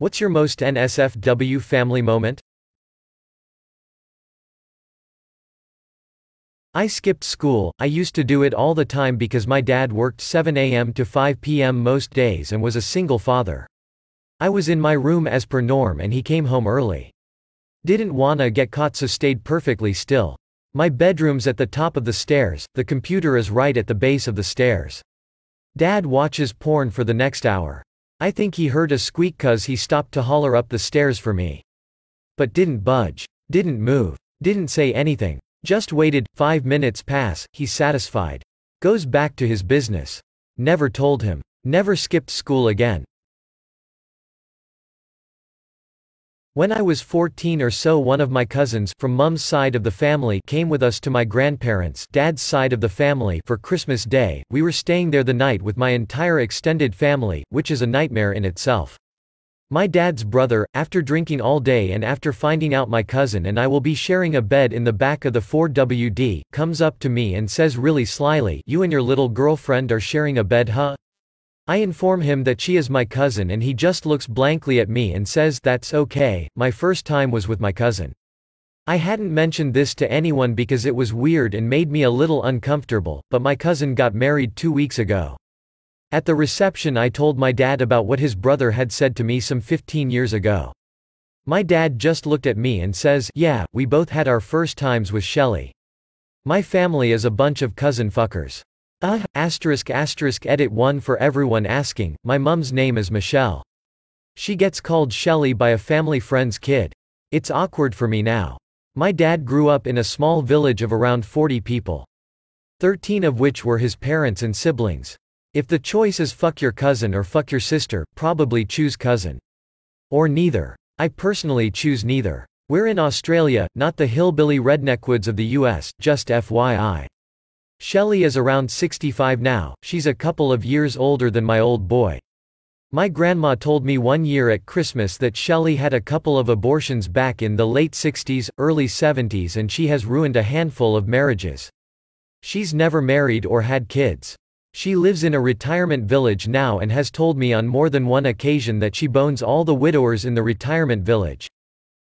What's your most NSFW family moment? I skipped school, I used to do it all the time because my dad worked 7 am to 5 pm most days and was a single father. I was in my room as per norm and he came home early. Didn't wanna get caught so stayed perfectly still. My bedroom's at the top of the stairs, the computer is right at the base of the stairs. Dad watches porn for the next hour. I think he heard a squeak cuz he stopped to holler up the stairs for me. But didn't budge. Didn't move. Didn't say anything. Just waited, five minutes pass, he's satisfied. Goes back to his business. Never told him. Never skipped school again. When I was 14 or so one of my cousins from mum's side of the family came with us to my grandparents dad's side of the family for Christmas Day. We were staying there the night with my entire extended family, which is a nightmare in itself. My dad's brother, after drinking all day and after finding out my cousin and I will be sharing a bed in the back of the 4WD, comes up to me and says really slyly, You and your little girlfriend are sharing a bed huh? I inform him that she is my cousin and he just looks blankly at me and says that's okay, my first time was with my cousin. I hadn't mentioned this to anyone because it was weird and made me a little uncomfortable, but my cousin got married two weeks ago. At the reception I told my dad about what his brother had said to me some 15 years ago. My dad just looked at me and says, yeah, we both had our first times with Shelly. My family is a bunch of cousin fuckers. Uh, asterisk asterisk edit 1 for everyone asking, my mum's name is Michelle. She gets called Shelly by a family friend's kid. It's awkward for me now. My dad grew up in a small village of around 40 people. 13 of which were his parents and siblings. If the choice is fuck your cousin or fuck your sister, probably choose cousin. Or neither. I personally choose neither. We're in Australia, not the hillbilly redneckwoods of the US, just FYI. Shelley is around 65 now, she's a couple of years older than my old boy. My grandma told me one year at Christmas that Shelley had a couple of abortions back in the late 60s, early 70s and she has ruined a handful of marriages. She's never married or had kids. She lives in a retirement village now and has told me on more than one occasion that she bones all the widowers in the retirement village.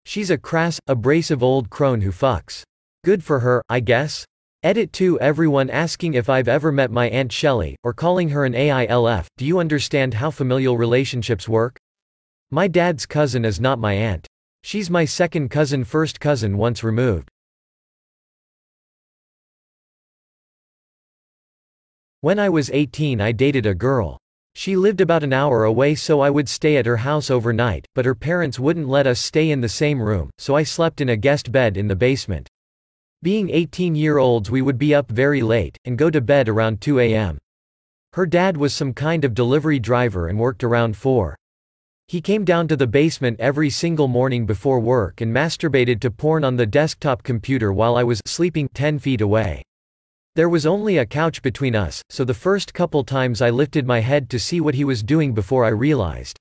She's a crass, abrasive old crone who fucks. Good for her, I guess? Edit 2 Everyone asking if I've ever met my Aunt Shelley, or calling her an AILF, do you understand how familial relationships work? My dad's cousin is not my aunt. She's my second cousin first cousin once removed. When I was 18 I dated a girl. She lived about an hour away so I would stay at her house overnight, but her parents wouldn't let us stay in the same room, so I slept in a guest bed in the basement. Being 18 year olds we would be up very late, and go to bed around 2 am. Her dad was some kind of delivery driver and worked around 4. He came down to the basement every single morning before work and masturbated to porn on the desktop computer while I was sleeping 10 feet away. There was only a couch between us, so the first couple times I lifted my head to see what he was doing before I realized.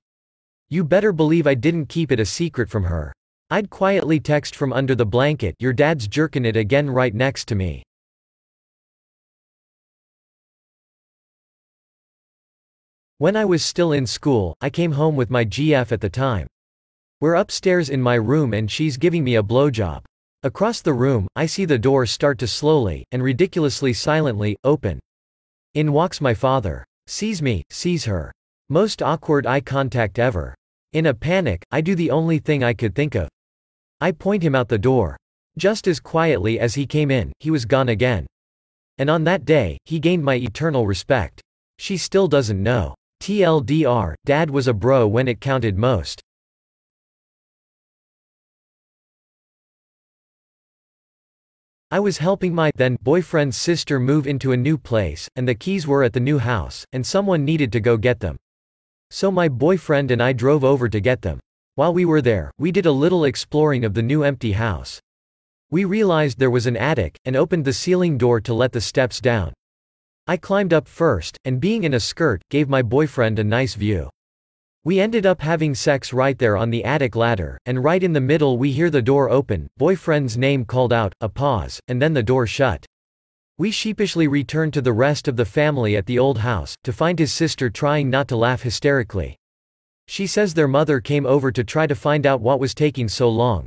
You better believe I didn't keep it a secret from her. I'd quietly text from under the blanket, your dad's jerking it again right next to me. When I was still in school, I came home with my GF at the time. We're upstairs in my room and she's giving me a blowjob. Across the room, I see the door start to slowly, and ridiculously silently, open. In walks my father. Sees me, sees her. Most awkward eye contact ever. In a panic, I do the only thing I could think of. I point him out the door. Just as quietly as he came in, he was gone again. And on that day, he gained my eternal respect. She still doesn't know. TLDR, dad was a bro when it counted most. I was helping my then boyfriend's sister move into a new place, and the keys were at the new house, and someone needed to go get them. So my boyfriend and I drove over to get them. While we were there, we did a little exploring of the new empty house. We realized there was an attic, and opened the ceiling door to let the steps down. I climbed up first, and being in a skirt, gave my boyfriend a nice view. We ended up having sex right there on the attic ladder, and right in the middle we hear the door open, boyfriend's name called out, a pause, and then the door shut. We sheepishly return to the rest of the family at the old house, to find his sister trying not to laugh hysterically. She says their mother came over to try to find out what was taking so long.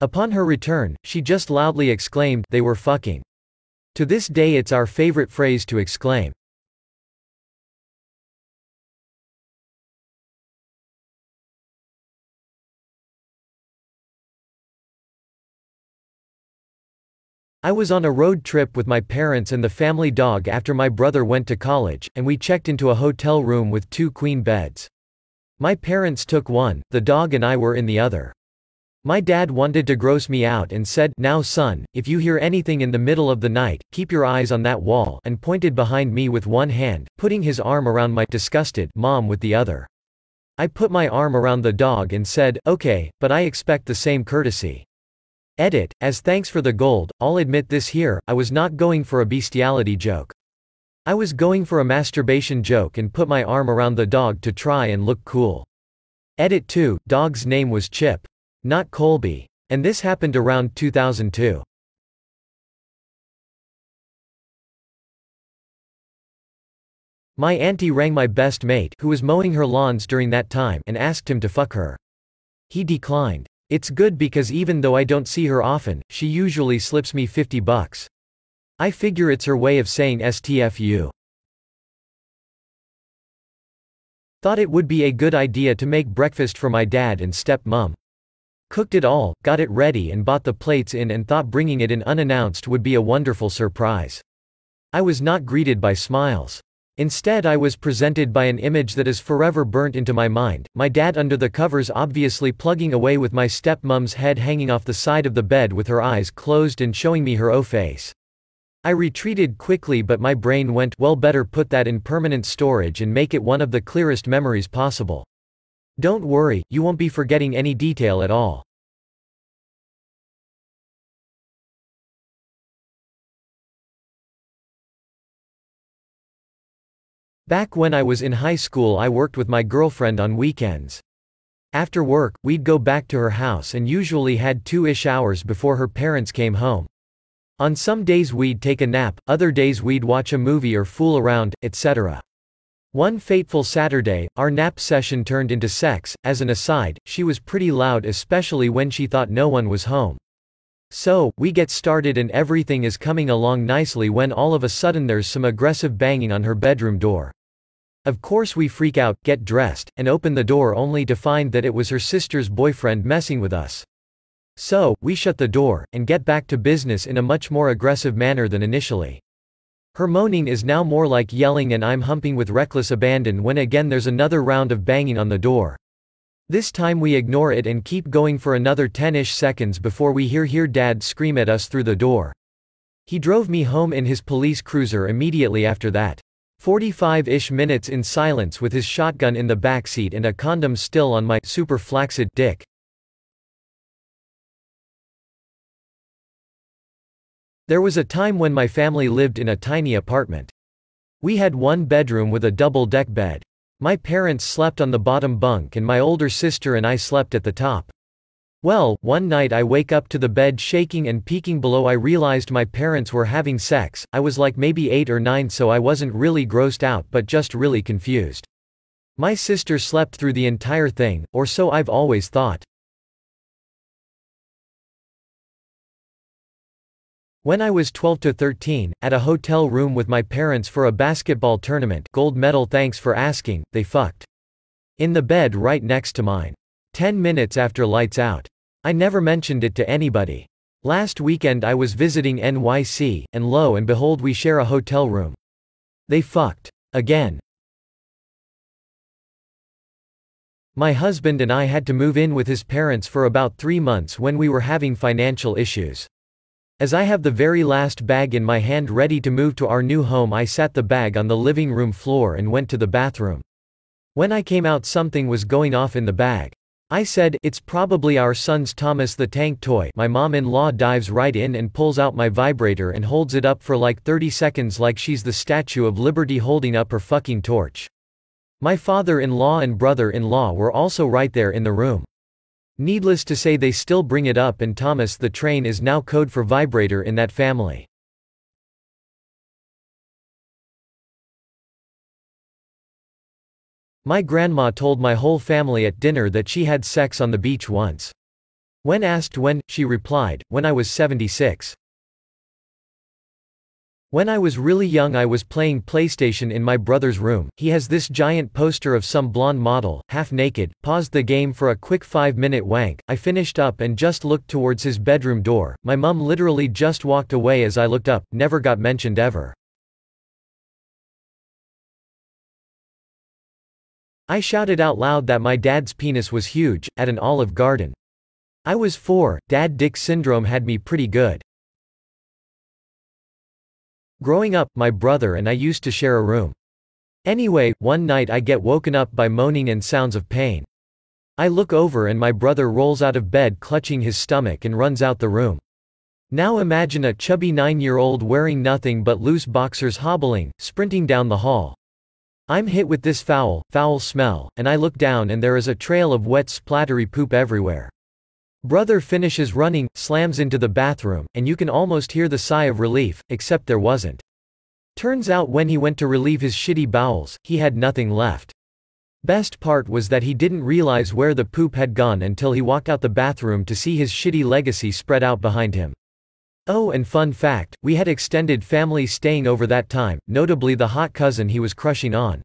Upon her return, she just loudly exclaimed, they were fucking. To this day it's our favorite phrase to exclaim. I was on a road trip with my parents and the family dog after my brother went to college, and we checked into a hotel room with two queen beds. My parents took one, the dog and I were in the other. My dad wanted to gross me out and said, Now son, if you hear anything in the middle of the night, keep your eyes on that wall, and pointed behind me with one hand, putting his arm around my disgusted mom with the other. I put my arm around the dog and said, Okay, but I expect the same courtesy. Edit, as thanks for the gold, I'll admit this here, I was not going for a bestiality joke. I was going for a masturbation joke and put my arm around the dog to try and look cool. Edit 2, dog's name was Chip. Not Colby. And this happened around 2002. My auntie rang my best mate, who was mowing her lawns during that time, and asked him to fuck her. He declined. It's good because even though I don't see her often, she usually slips me 50 bucks. I figure it's her way of saying STFU. Thought it would be a good idea to make breakfast for my dad and step-mom. Cooked it all, got it ready and bought the plates in and thought bringing it in unannounced would be a wonderful surprise. I was not greeted by smiles. Instead I was presented by an image that is forever burnt into my mind, my dad under the covers obviously plugging away with my stepmom's head hanging off the side of the bed with her eyes closed and showing me her O-face. I retreated quickly but my brain went well better put that in permanent storage and make it one of the clearest memories possible. Don't worry, you won't be forgetting any detail at all. Back when I was in high school I worked with my girlfriend on weekends. After work, we'd go back to her house and usually had two-ish hours before her parents came home. On some days we'd take a nap, other days we'd watch a movie or fool around, etc. One fateful Saturday, our nap session turned into sex, as an aside, she was pretty loud especially when she thought no one was home. So, we get started and everything is coming along nicely when all of a sudden there's some aggressive banging on her bedroom door. Of course we freak out, get dressed, and open the door only to find that it was her sister's boyfriend messing with us. So, we shut the door, and get back to business in a much more aggressive manner than initially. Her moaning is now more like yelling and I'm humping with reckless abandon when again there's another round of banging on the door. This time we ignore it and keep going for another 10-ish seconds before we hear hear dad scream at us through the door. He drove me home in his police cruiser immediately after that. 45-ish minutes in silence with his shotgun in the backseat and a condom still on my super flaccid dick. There was a time when my family lived in a tiny apartment. We had one bedroom with a double-deck bed. My parents slept on the bottom bunk and my older sister and I slept at the top. Well, one night I wake up to the bed shaking and peeking below I realized my parents were having sex, I was like maybe 8 or 9 so I wasn't really grossed out but just really confused. My sister slept through the entire thing, or so I've always thought. When I was 12 to 13, at a hotel room with my parents for a basketball tournament gold medal thanks for asking, they fucked. In the bed right next to mine. 10 minutes after lights out. I never mentioned it to anybody. Last weekend I was visiting NYC, and lo and behold we share a hotel room. They fucked. Again. My husband and I had to move in with his parents for about three months when we were having financial issues. As I have the very last bag in my hand ready to move to our new home I sat the bag on the living room floor and went to the bathroom. When I came out something was going off in the bag. I said, it's probably our son's Thomas the Tank toy my mom-in-law dives right in and pulls out my vibrator and holds it up for like 30 seconds like she's the Statue of Liberty holding up her fucking torch. My father-in-law and brother-in-law were also right there in the room. Needless to say they still bring it up and Thomas the Train is now code for vibrator in that family. My grandma told my whole family at dinner that she had sex on the beach once. When asked when, she replied, when I was 76. When I was really young I was playing PlayStation in my brother's room, he has this giant poster of some blonde model, half naked, paused the game for a quick 5 minute wank, I finished up and just looked towards his bedroom door, my mum literally just walked away as I looked up, never got mentioned ever. I shouted out loud that my dad's penis was huge, at an Olive Garden. I was four, dad dick syndrome had me pretty good. Growing up, my brother and I used to share a room. Anyway, one night I get woken up by moaning and sounds of pain. I look over and my brother rolls out of bed clutching his stomach and runs out the room. Now imagine a chubby nine-year-old wearing nothing but loose boxers hobbling, sprinting down the hall. I'm hit with this foul, foul smell, and I look down and there is a trail of wet splattery poop everywhere. Brother finishes running, slams into the bathroom, and you can almost hear the sigh of relief, except there wasn't. Turns out when he went to relieve his shitty bowels, he had nothing left. Best part was that he didn't realize where the poop had gone until he walked out the bathroom to see his shitty legacy spread out behind him. Oh and fun fact, we had extended family staying over that time, notably the hot cousin he was crushing on.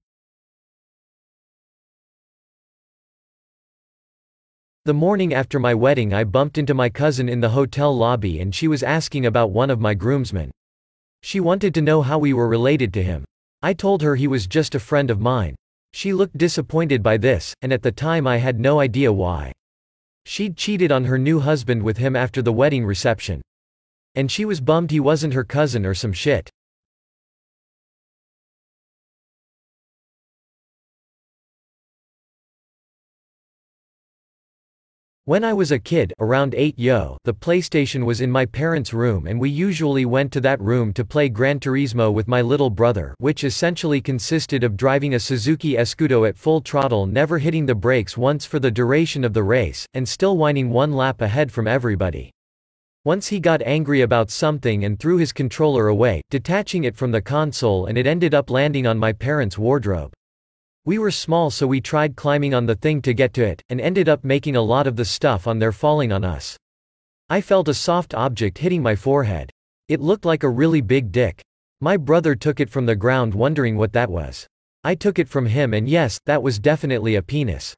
The morning after my wedding I bumped into my cousin in the hotel lobby and she was asking about one of my groomsmen. She wanted to know how we were related to him. I told her he was just a friend of mine. She looked disappointed by this, and at the time I had no idea why. She'd cheated on her new husband with him after the wedding reception. And she was bummed he wasn't her cousin or some shit. When I was a kid, around 8 yo, the PlayStation was in my parents' room and we usually went to that room to play Gran Turismo with my little brother which essentially consisted of driving a Suzuki Escudo at full throttle never hitting the brakes once for the duration of the race, and still whining one lap ahead from everybody. Once he got angry about something and threw his controller away, detaching it from the console and it ended up landing on my parents' wardrobe. We were small so we tried climbing on the thing to get to it, and ended up making a lot of the stuff on there falling on us. I felt a soft object hitting my forehead. It looked like a really big dick. My brother took it from the ground wondering what that was. I took it from him and yes, that was definitely a penis.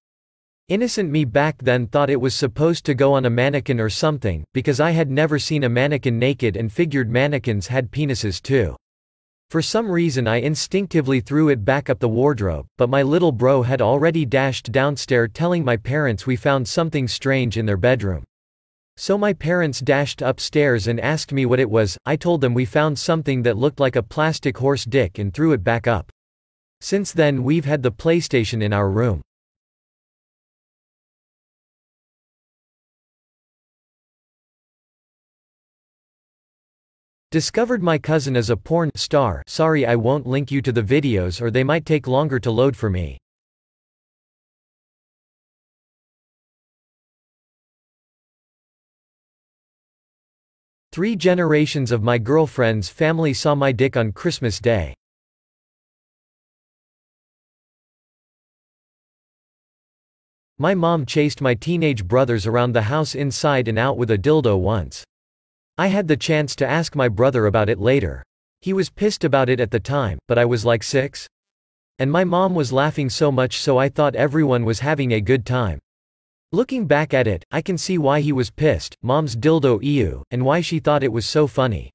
Innocent me back then thought it was supposed to go on a mannequin or something, because I had never seen a mannequin naked and figured mannequins had penises too. For some reason I instinctively threw it back up the wardrobe, but my little bro had already dashed downstairs telling my parents we found something strange in their bedroom. So my parents dashed upstairs and asked me what it was, I told them we found something that looked like a plastic horse dick and threw it back up. Since then we've had the PlayStation in our room. Discovered my cousin as a porn star sorry I won't link you to the videos or they might take longer to load for me. Three generations of my girlfriend's family saw my dick on Christmas Day. My mom chased my teenage brothers around the house inside and out with a dildo once. I had the chance to ask my brother about it later. He was pissed about it at the time, but I was like six? And my mom was laughing so much so I thought everyone was having a good time. Looking back at it, I can see why he was pissed, mom's dildo ew, and why she thought it was so funny.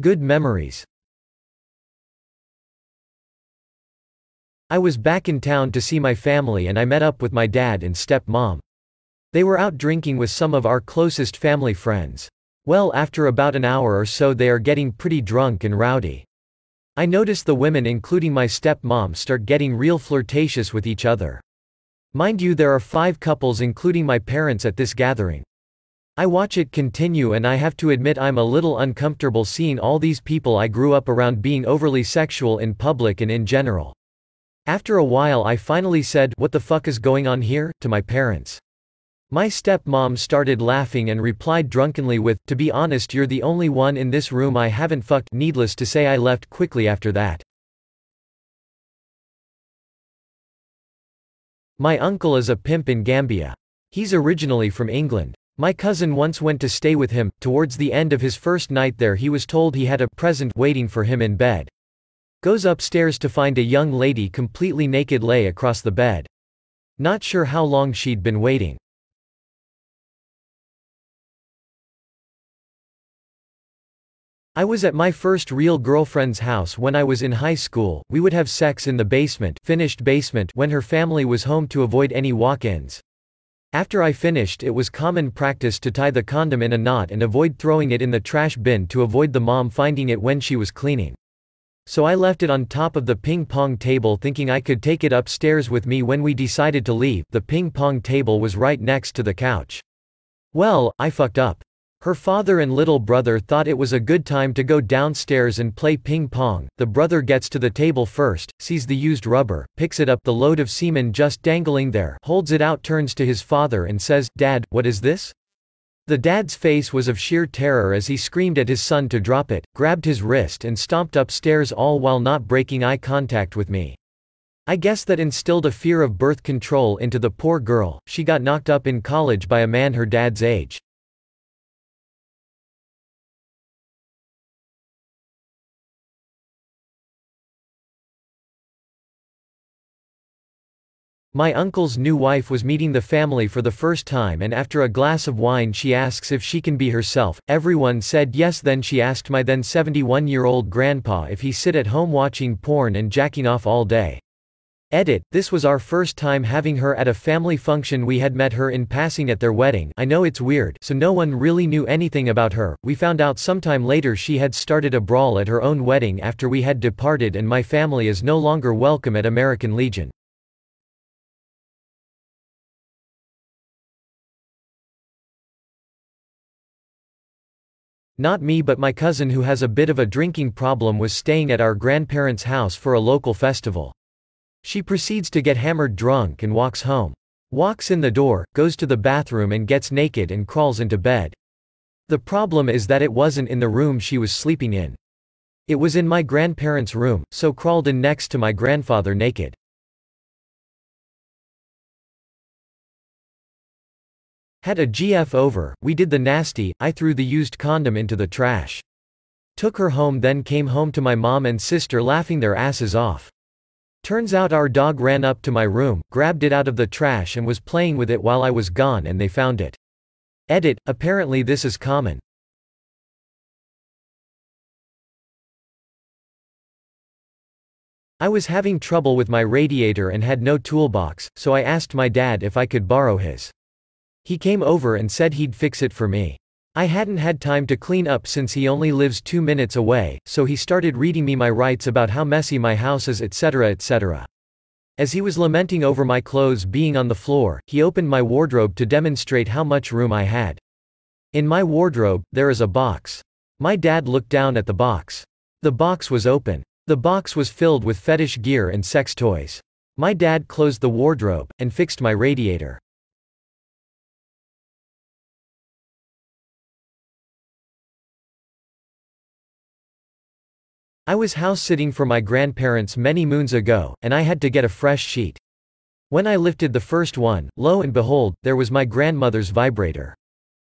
Good memories. I was back in town to see my family and I met up with my dad and step-mom. They were out drinking with some of our closest family friends. Well after about an hour or so they are getting pretty drunk and rowdy. I notice the women including my step-mom start getting real flirtatious with each other. Mind you there are five couples including my parents at this gathering. I watch it continue and I have to admit I'm a little uncomfortable seeing all these people I grew up around being overly sexual in public and in general. After a while I finally said, what the fuck is going on here, to my parents. My step-mom started laughing and replied drunkenly with, to be honest you're the only one in this room I haven't fucked needless to say I left quickly after that. My uncle is a pimp in Gambia. He's originally from England. My cousin once went to stay with him. Towards the end of his first night there, he was told he had a present waiting for him in bed. Goes upstairs to find a young lady completely naked lay across the bed. Not sure how long she'd been waiting. I was at my first real girlfriend's house when I was in high school. We would have sex in the basement, finished basement when her family was home to avoid any walk-ins. After I finished it was common practice to tie the condom in a knot and avoid throwing it in the trash bin to avoid the mom finding it when she was cleaning. So I left it on top of the ping pong table thinking I could take it upstairs with me when we decided to leave. The ping pong table was right next to the couch. Well, I fucked up. Her father and little brother thought it was a good time to go downstairs and play ping pong. The brother gets to the table first, sees the used rubber, picks it up, the load of semen just dangling there, holds it out, turns to his father and says, Dad, what is this? The dad's face was of sheer terror as he screamed at his son to drop it, grabbed his wrist and stomped upstairs all while not breaking eye contact with me. I guess that instilled a fear of birth control into the poor girl, she got knocked up in college by a man her dad's age. My uncle's new wife was meeting the family for the first time and after a glass of wine she asks if she can be herself. Everyone said yes then she asked my then 71 year old grandpa if he sit at home watching porn and jacking off all day. Edit, this was our first time having her at a family function we had met her in passing at their wedding I know it's weird so no one really knew anything about her, we found out sometime later she had started a brawl at her own wedding after we had departed and my family is no longer welcome at American Legion. Not me but my cousin who has a bit of a drinking problem was staying at our grandparents' house for a local festival. She proceeds to get hammered drunk and walks home. Walks in the door, goes to the bathroom and gets naked and crawls into bed. The problem is that it wasn't in the room she was sleeping in. It was in my grandparents' room, so crawled in next to my grandfather naked. Had a GF over, we did the nasty, I threw the used condom into the trash. Took her home then came home to my mom and sister laughing their asses off. Turns out our dog ran up to my room, grabbed it out of the trash and was playing with it while I was gone and they found it. Edit, apparently this is common. I was having trouble with my radiator and had no toolbox, so I asked my dad if I could borrow his. He came over and said he'd fix it for me. I hadn't had time to clean up since he only lives two minutes away, so he started reading me my rights about how messy my house is etc etc. As he was lamenting over my clothes being on the floor, he opened my wardrobe to demonstrate how much room I had. In my wardrobe, there is a box. My dad looked down at the box. The box was open. The box was filled with fetish gear and sex toys. My dad closed the wardrobe, and fixed my radiator. I was house sitting for my grandparents many moons ago, and I had to get a fresh sheet. When I lifted the first one, lo and behold, there was my grandmother's vibrator.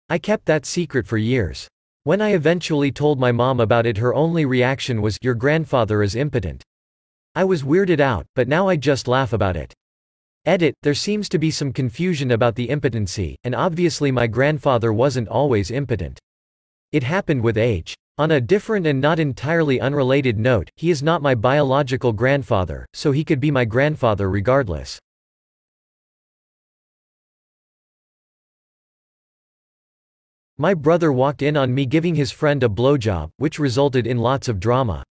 I kept that secret for years. When I eventually told my mom about it, her only reaction was, Your grandfather is impotent. I was weirded out, but now I just laugh about it. Edit, there seems to be some confusion about the impotency, and obviously my grandfather wasn't always impotent. It happened with age. On a different and not entirely unrelated note, he is not my biological grandfather, so he could be my grandfather regardless. My brother walked in on me giving his friend a blowjob, which resulted in lots of drama.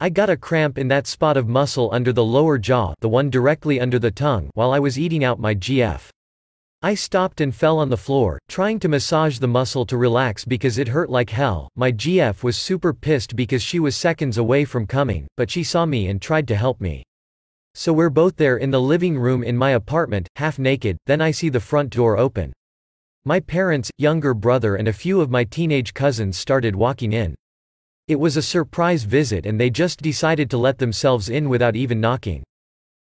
I got a cramp in that spot of muscle under the lower jaw the one directly under the tongue while I was eating out my GF. I stopped and fell on the floor, trying to massage the muscle to relax because it hurt like hell. My GF was super pissed because she was seconds away from coming, but she saw me and tried to help me. So we're both there in the living room in my apartment, half naked, then I see the front door open. My parents, younger brother and a few of my teenage cousins started walking in. It was a surprise visit and they just decided to let themselves in without even knocking.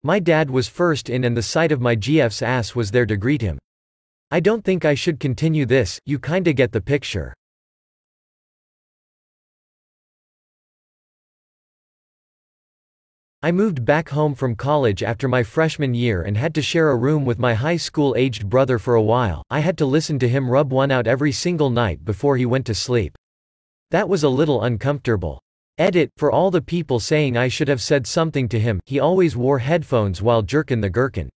My dad was first in and the sight of my GF's ass was there to greet him. I don't think I should continue this, you kinda get the picture. I moved back home from college after my freshman year and had to share a room with my high school aged brother for a while. I had to listen to him rub one out every single night before he went to sleep. That was a little uncomfortable. Edit, for all the people saying I should have said something to him, he always wore headphones while jerkin' the gherkin.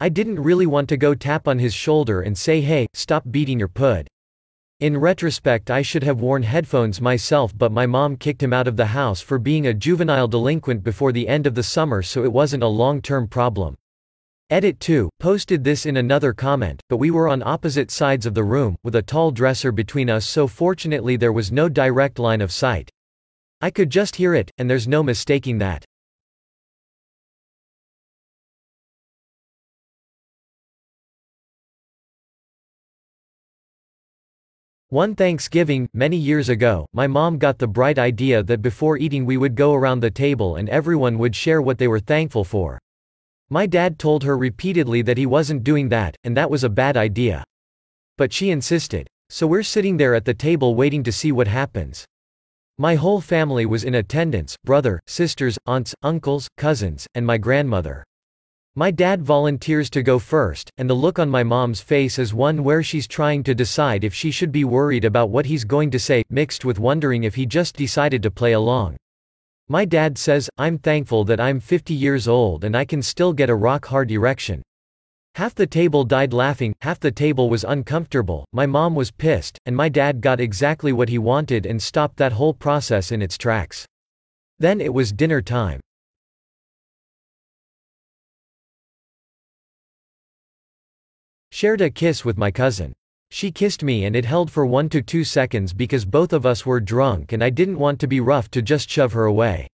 I didn't really want to go tap on his shoulder and say hey, stop beating your pud. In retrospect I should have worn headphones myself but my mom kicked him out of the house for being a juvenile delinquent before the end of the summer so it wasn't a long-term problem. Edit 2, posted this in another comment, but we were on opposite sides of the room, with a tall dresser between us so fortunately there was no direct line of sight. I could just hear it, and there's no mistaking that. One Thanksgiving, many years ago, my mom got the bright idea that before eating we would go around the table and everyone would share what they were thankful for. My dad told her repeatedly that he wasn't doing that, and that was a bad idea. But she insisted. So we're sitting there at the table waiting to see what happens. My whole family was in attendance brother, sisters, aunts, uncles, cousins, and my grandmother. My dad volunteers to go first, and the look on my mom's face is one where she's trying to decide if she should be worried about what he's going to say, mixed with wondering if he just decided to play along. My dad says, I'm thankful that I'm 50 years old and I can still get a rock hard erection. Half the table died laughing, half the table was uncomfortable, my mom was pissed, and my dad got exactly what he wanted and stopped that whole process in its tracks. Then it was dinner time. Shared a kiss with my cousin. She kissed me and it held for one to two seconds because both of us were drunk and I didn't want to be rough to just shove her away.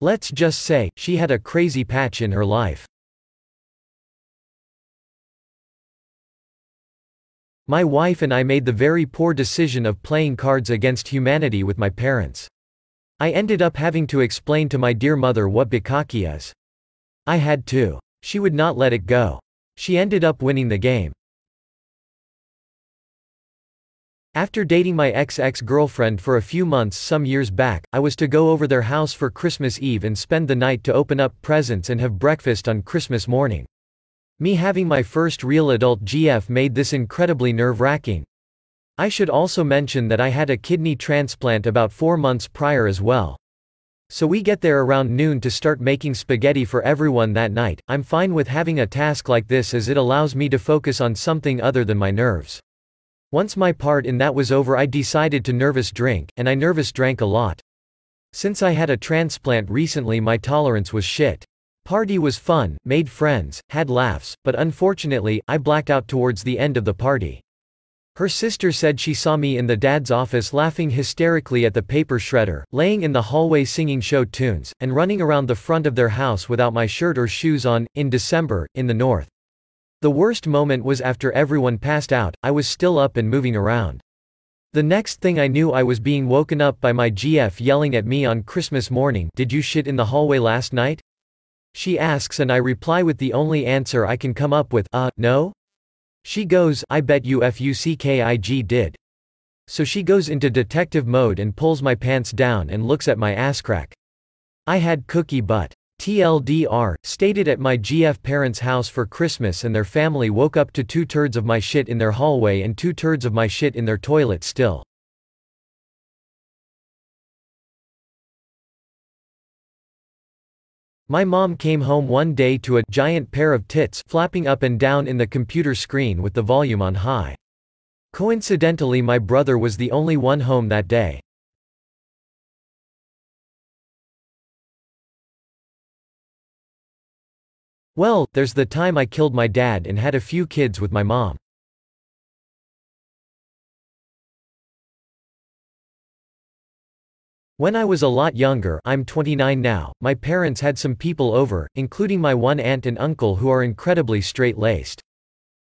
Let's just say, she had a crazy patch in her life. My wife and I made the very poor decision of playing cards against humanity with my parents. I ended up having to explain to my dear mother what bukkake is. I had to. She would not let it go. She ended up winning the game. After dating my ex-ex-girlfriend for a few months some years back, I was to go over their house for Christmas Eve and spend the night to open up presents and have breakfast on Christmas morning. Me having my first real adult GF made this incredibly nerve-wracking. I should also mention that I had a kidney transplant about four months prior as well. So we get there around noon to start making spaghetti for everyone that night. I'm fine with having a task like this as it allows me to focus on something other than my nerves. Once my part in that was over, I decided to nervous drink, and I nervous drank a lot. Since I had a transplant recently, my tolerance was shit. Party was fun, made friends, had laughs, but unfortunately, I blacked out towards the end of the party. Her sister said she saw me in the dad's office laughing hysterically at the paper shredder, laying in the hallway singing show tunes, and running around the front of their house without my shirt or shoes on, in December, in the north. The worst moment was after everyone passed out, I was still up and moving around. The next thing I knew I was being woken up by my GF yelling at me on Christmas morning Did you shit in the hallway last night? She asks and I reply with the only answer I can come up with, uh, no? She goes, I bet you FUCKIG did. So she goes into detective mode and pulls my pants down and looks at my ass crack. I had cookie butt. TLDR, stated at my GF parents' house for Christmas and their family woke up to two turds of my shit in their hallway and two turds of my shit in their toilet still. My mom came home one day to a giant pair of tits flapping up and down in the computer screen with the volume on high. Coincidentally my brother was the only one home that day. Well, there's the time I killed my dad and had a few kids with my mom. When I was a lot younger I'm 29 now, my parents had some people over, including my one aunt and uncle who are incredibly straight-laced.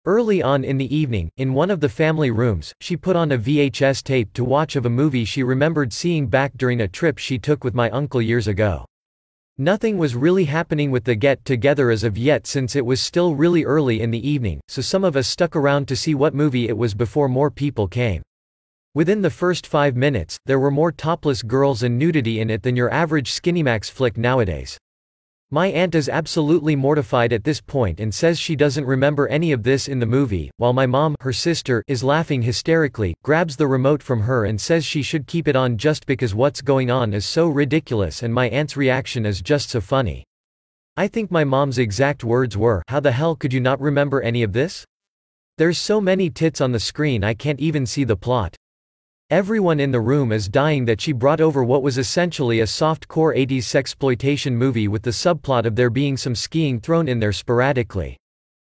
Early on in the evening, in one of the family rooms, she put on a VHS tape to watch of a movie she remembered seeing back during a trip she took with my uncle years ago. Nothing was really happening with the get-together as of yet since it was still really early in the evening, so some of us stuck around to see what movie it was before more people came. Within the first five minutes, there were more topless girls and nudity in it than your average Skinemax flick nowadays. My aunt is absolutely mortified at this point and says she doesn't remember any of this in the movie, while my mom her sister is laughing hysterically, grabs the remote from her and says she should keep it on just because what's going on is so ridiculous and my aunt's reaction is just so funny. I think my mom's exact words were, how the hell could you not remember any of this? There's so many tits on the screen I can't even see the plot. Everyone in the room is dying that she brought over what was essentially a soft-core 80s sexploitation movie with the subplot of there being some skiing thrown in there sporadically.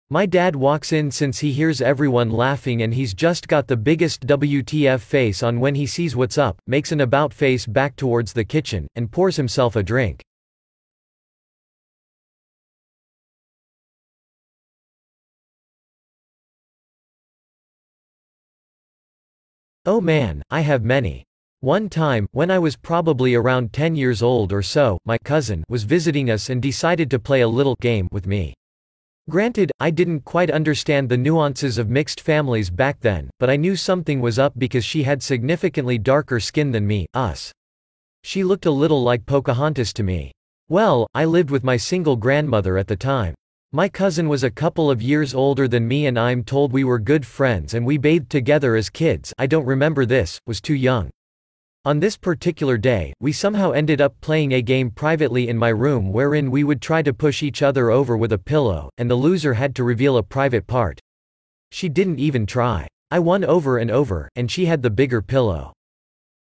My dad walks in since he hears everyone laughing and he's just got the biggest WTF face on when he sees what's up, makes an about face back towards the kitchen, and pours himself a drink. Oh man, I have many. One time, when I was probably around 10 years old or so, my cousin was visiting us and decided to play a little game with me. Granted, I didn't quite understand the nuances of mixed families back then, but I knew something was up because she had significantly darker skin than me, us. She looked a little like Pocahontas to me. Well, I lived with my single grandmother at the time. My cousin was a couple of years older than me and I'm told we were good friends and we bathed together as kids I don't remember this, was too young. On this particular day, we somehow ended up playing a game privately in my room wherein we would try to push each other over with a pillow, and the loser had to reveal a private part. She didn't even try. I won over and over, and she had the bigger pillow.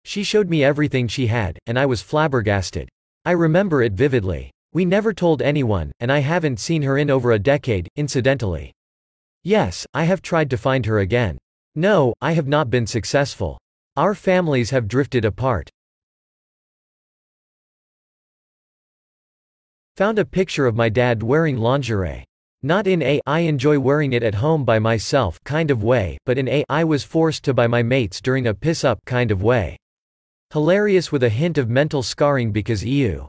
She showed me everything she had, and I was flabbergasted. I remember it vividly. We never told anyone, and I haven't seen her in over a decade, incidentally. Yes, I have tried to find her again. No, I have not been successful. Our families have drifted apart. Found a picture of my dad wearing lingerie. Not in a I enjoy wearing it at home by myself kind of way, but in a I was forced to by my mates during a piss up kind of way. Hilarious with a hint of mental scarring because ew.